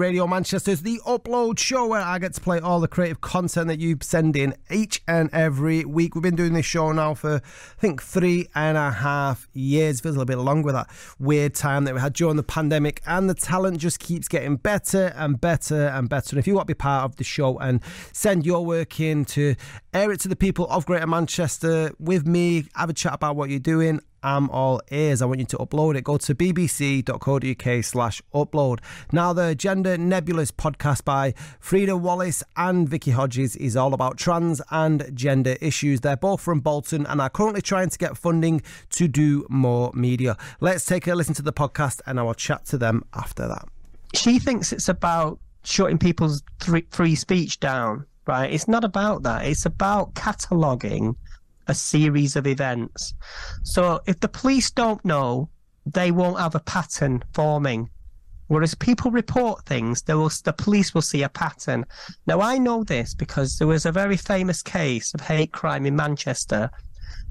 Radio Manchester's The Upload Show, where I get to play all the creative content that you send in each and every week. We've been doing this show now for, I think, three and a half years. Feels a little bit longer with that weird time that we had during the pandemic, and the talent just keeps getting better and better and better. And if you want to be part of the show and send your work in to air it to the people of Greater Manchester with me, have a chat about what you're doing, am all ears. I want you to upload it. Go to bbc.co.uk slash upload. Now, the Gender Nebulous podcast by Frida Wallace and Vicky Hodges is all about trans and gender issues. They're both from Bolton and are currently trying to get funding to do more media. Let's take a listen to the podcast and I will chat to them after that. She thinks it's about shutting people's free speech down, right? It's not about that. It's about cataloguing a series of events. So if the police don't know, they won't have a pattern forming. Whereas people report things, will, the police will see a pattern. Now, I know this because there was a very famous case of hate crime in Manchester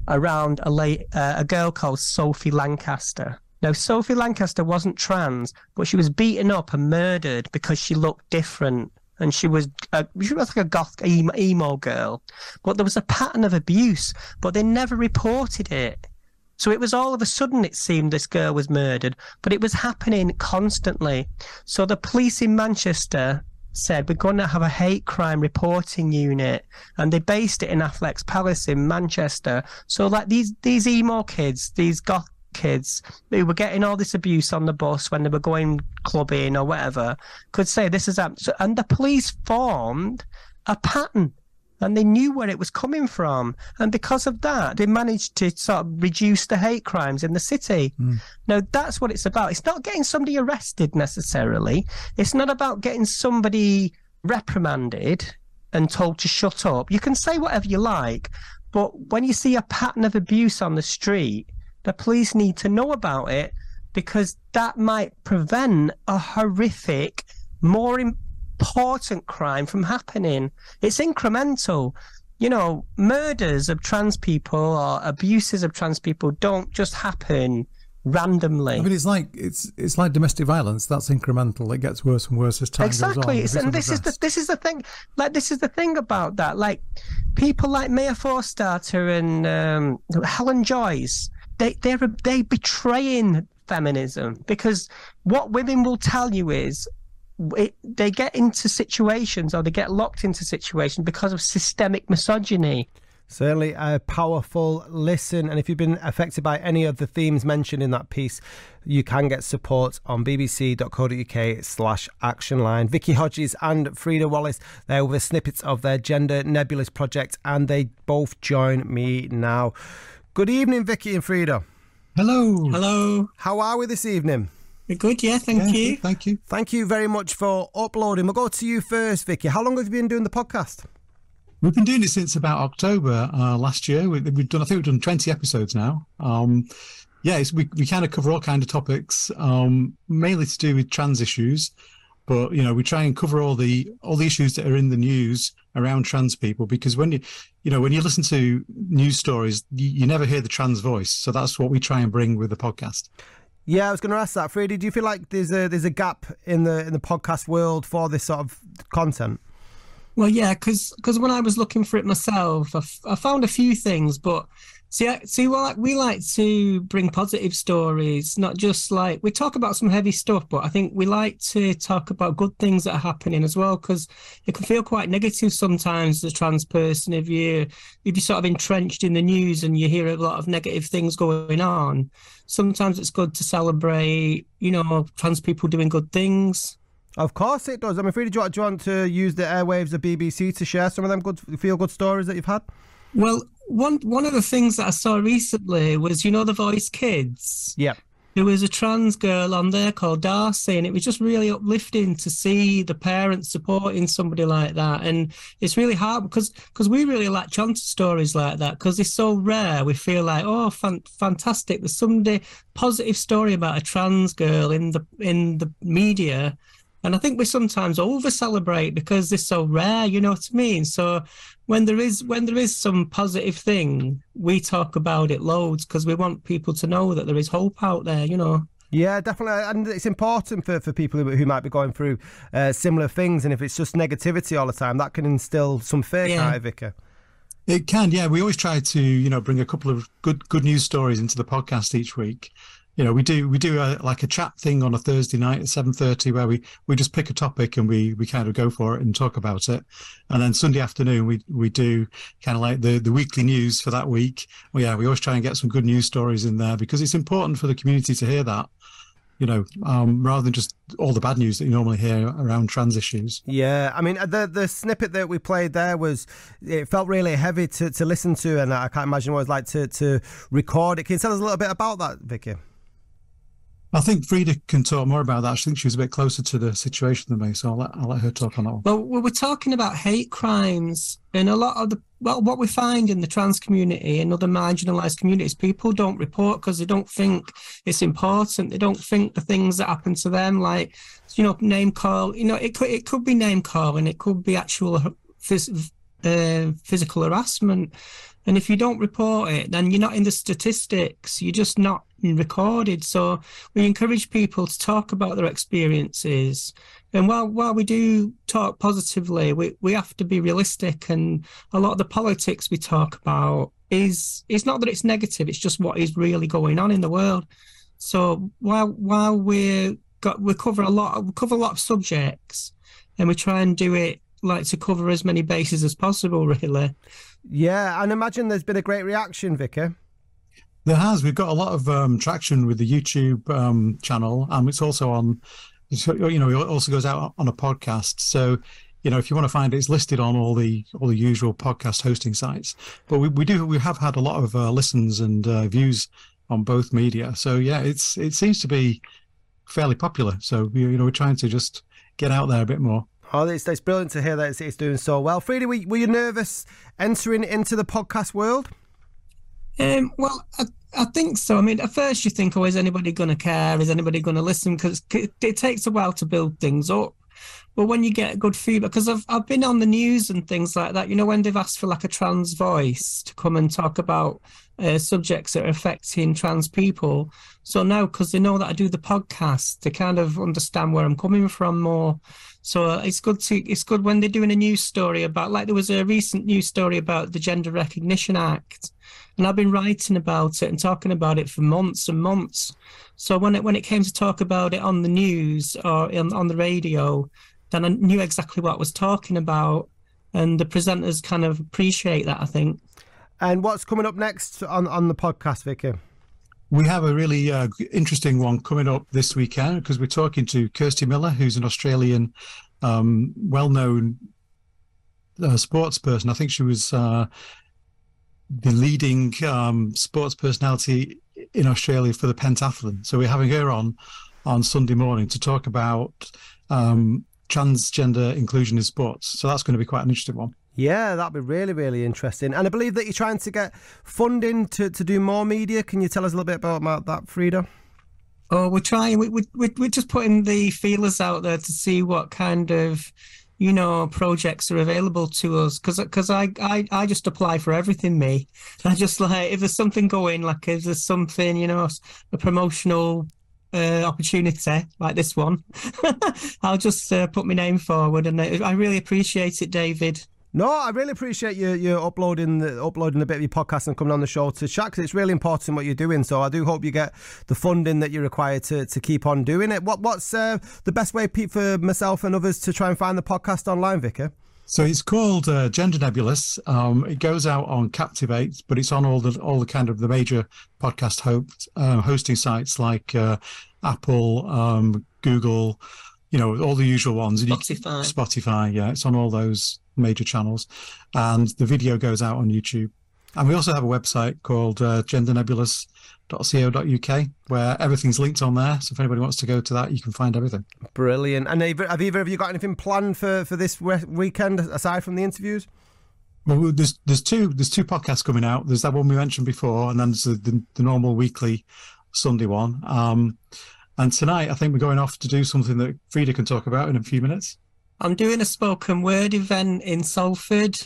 around a, late, uh, a girl called Sophie Lancaster. Now, Sophie Lancaster wasn't trans, but she was beaten up and murdered because she looked different and she was uh, she was like a goth emo, emo girl, but there was a pattern of abuse, but they never reported it. So it was all of a sudden it seemed this girl was murdered, but it was happening constantly. So the police in Manchester said we're going to have a hate crime reporting unit and they based it in Affleck's Palace in Manchester. So like these these emo kids, these goth kids who were getting all this abuse on the bus when they were going clubbing or whatever could say this is happened. And the police formed a pattern and they knew where it was coming from. And because of that, they managed to sort of reduce the hate crimes in the city. Mm. Now, that's what it's about. It's not getting somebody arrested necessarily, it's not about getting somebody reprimanded and told to shut up. You can say whatever you like, but when you see a pattern of abuse on the street, the police need to know about it because that might prevent a horrific, more important crime from happening. It's incremental. You know, murders of trans people or abuses of trans people don't just happen randomly. I mean, it's like it's it's like domestic violence. That's incremental. It gets worse and worse as time exactly. goes on. Exactly, and this is the this is the thing. Like this is the thing about that. Like people like Maya Forstater and um, Helen Joyce they they're they betraying feminism because what women will tell you is it, they get into situations or they get locked into situations because of systemic misogyny. Certainly a powerful listen. And if you've been affected by any of the themes mentioned in that piece, you can get support on bbc.co.uk slash action line. Vicky Hodges and Frida Wallace, there with snippets of their Gender Nebulous project, and they both join me now. Good evening, Vicky and Frida. Hello. Hello. How are we this evening? We're good, yeah, thank yeah, you. Thank you. Thank you very much for uploading. We'll go to you first, Vicky. How long have you been doing the podcast? We've been doing it since about October uh, last year. We, have done, I think we've done 20 episodes now. Um, yeah, we, we kind of cover all kind of topics, um, mainly to do with trans issues but you know we try and cover all the all the issues that are in the news around trans people because when you you know when you listen to news stories you, you never hear the trans voice so that's what we try and bring with the podcast yeah, I was going to ask that, Frida. Do you feel like there's a there's a gap in the in the podcast world for this sort of content? Well, yeah, because when I was looking for it myself, I, f- I found a few things, but See, see, well, we like to bring positive stories, not just like we talk about some heavy stuff, but I think we like to talk about good things that are happening as well, because it can feel quite negative sometimes as a trans person if you if you're sort of entrenched in the news and you hear a lot of negative things going on. Sometimes it's good to celebrate, you know, trans people doing good things. Of course it does. I mean, Frida, do you, want, do you want to use the airwaves of BBC to share some of them good feel good stories that you've had? Well, one one of the things that I saw recently was you know the Voice Kids. Yeah. There was a trans girl on there called Darcy, and it was just really uplifting to see the parents supporting somebody like that. And it's really hard because because we really latch onto stories like that because it's so rare. We feel like oh, fan- fantastic! There's somebody positive story about a trans girl in the in the media and I think we sometimes over celebrate because they're so rare, you know what I mean? So when there is when there is some positive thing, we talk about it loads because we want people to know that there is hope out there, you know. Yeah, definitely, and it's important for, for people who, who might be going through uh, similar things, and if it's just negativity all the time, that can instill some fear, Yeah. can't it, Vicky? It can, yeah. We always try to, you know, bring a couple of good good news stories into the podcast each week. You know, we do we do a, like a chat thing on a Thursday night at seven thirty where we we just pick a topic and we we kind of go for it and talk about it. And then Sunday afternoon we we do kind of like the the weekly news for that week. Well, yeah, we always try and get some good news stories in there because it's important for the community to hear that. You know, um, rather than just all the bad news that you normally hear around trans issues. Yeah, I mean the the snippet that we played there was it felt really heavy to, to listen to, and I can't imagine what it's like to, to record it. Can you tell us a little bit about that, Vicky? I think Frida can talk more about that. I think she was a bit closer to the situation than me, so I'll let, I'll let her talk on that one. Well, we we're talking about hate crimes, and a lot of the well, what we find in the trans community and other marginalised communities, people don't report because they don't think it's important. They don't think the things that happen to them, like you know, name call. You know, it could it could be name calling, it could be actual phys- uh, physical harassment. And if you don't report it, then you're not in the statistics. You're just not recorded. So we encourage people to talk about their experiences. And while while we do talk positively, we, we have to be realistic. And a lot of the politics we talk about is it's not that it's negative. It's just what is really going on in the world. So while while we're got we cover a lot we cover a lot of subjects, and we try and do it like to cover as many bases as possible. Really. Yeah, and imagine there's been a great reaction, Vicky. There has. We've got a lot of um, traction with the YouTube um, channel, and it's also on. You know, it also goes out on a podcast. So, you know, if you want to find it, it's listed on all the all the usual podcast hosting sites. But we, we do we have had a lot of uh, listens and uh, views on both media. So yeah, it's it seems to be fairly popular. So you know, we're trying to just get out there a bit more. Oh, it's, it's brilliant to hear that it's, it's doing so well. Frida, were, were you nervous entering into the podcast world? Um, well, I, I think so. I mean, at first you think, oh, is anybody going to care? Is anybody going to listen? Because it, takes a while to build things up. But when you get good feedback, because I've I've been on the news and things like that, you know, when they've asked for like a trans voice to come and talk about uh, subjects that are affecting trans people. So now, because they know that I do the podcast, they kind of understand where I'm coming from more. So it's good to it's good when they're doing a news story about like there was a recent news story about the Gender Recognition Act, and I've been writing about it and talking about it for months and months. So when it when it came to talk about it on the news or on, on the radio, then I knew exactly what I was talking about, and the presenters kind of appreciate that. I think. And what's coming up next on, on the podcast, Vicky? We have a really uh, interesting one coming up this weekend because we're talking to Kirsty Miller, who's an Australian, um, well-known uh, sports person. I think she was uh, the leading um, sports personality in Australia for the pentathlon. So we're having her on on Sunday morning to talk about um, transgender inclusion in sports. So that's going to be quite an interesting one. Yeah, that'd be really, really interesting. And I believe that you're trying to get funding to, to do more media. Can you tell us a little bit about that, Frida? Oh, we're trying. We, we, we're just putting the feelers out there to see what kind of, you know, projects are available to us. Because because I, I I just apply for everything. Me, I just like if there's something going, like if there's something, you know, a promotional uh, opportunity like this one, I'll just uh, put my name forward. And I really appreciate it, David. No, I really appreciate you you uploading the, uploading a bit of your podcast and coming on the show to chat because it's really important what you're doing. So I do hope you get the funding that you require to, to keep on doing it. What what's uh, the best way for myself and others to try and find the podcast online, Vicky? So it's called uh, Gender Nebulous. Um, it goes out on Captivate, but it's on all the all the kind of the major podcast host, uh, hosting sites like uh, Apple, um, Google, you know, all the usual ones. Spotify. Spotify, yeah, it's on all those major channels, and the video goes out on YouTube. And we also have a website called uh, gendernebulous.co.uk where everything's linked on there. So if anybody wants to go to that, you can find everything. Brilliant. And have, have either of you got anything planned for, for this weekend aside from the interviews? Well, there's there's two there's two podcasts coming out. There's that one we mentioned before, and then there's the, the, the normal weekly Sunday one. Um, and tonight, I think we're going off to do something that Frida can talk about in a few minutes. I'm doing a spoken word event in Salford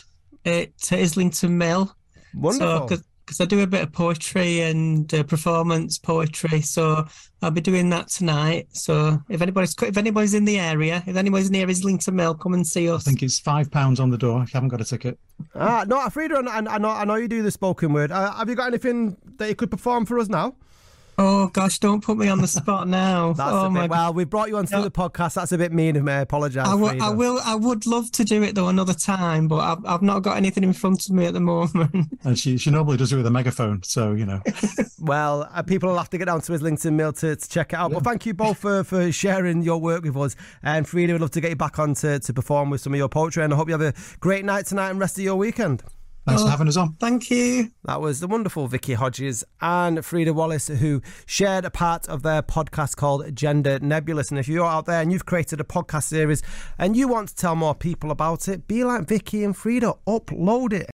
at Islington Mill. Wonderful. So, because I do a bit of poetry and uh, performance poetry. So I'll be doing that tonight. So if anybody's if anybody's in the area, if anybody's near Islington Mill, come and see us. I think it's five pounds on the door if you haven't got a ticket. Ah, no, Frida, I, I know, I know you do the spoken word. Uh, have you got anything that you could perform for us now? Oh gosh, don't put me on the spot now. That's oh a my bit, well, we brought you onto No. the podcast. That's a bit mean of me. I apologise. I will, I would love to do it though another time, but I've, I've not got anything in front of me at the moment. And she, she normally does it with a megaphone. So, you know, Well, uh, people will have to get down to Islington Mill to, to check it out. But thank you both for, for sharing your work with us. And Frida, we'd love to get you back on to, to perform with some of your poetry. And I hope you have a great night tonight and rest of your weekend. Thanks Oh. for having us on. Thank you. That was the wonderful Vicky Hodges and Frida Wallace who shared a part of their podcast called Gender Nebulous. And if you're out there and you've created a podcast series and you want to tell more people about it, be like Vicky and Frida, upload it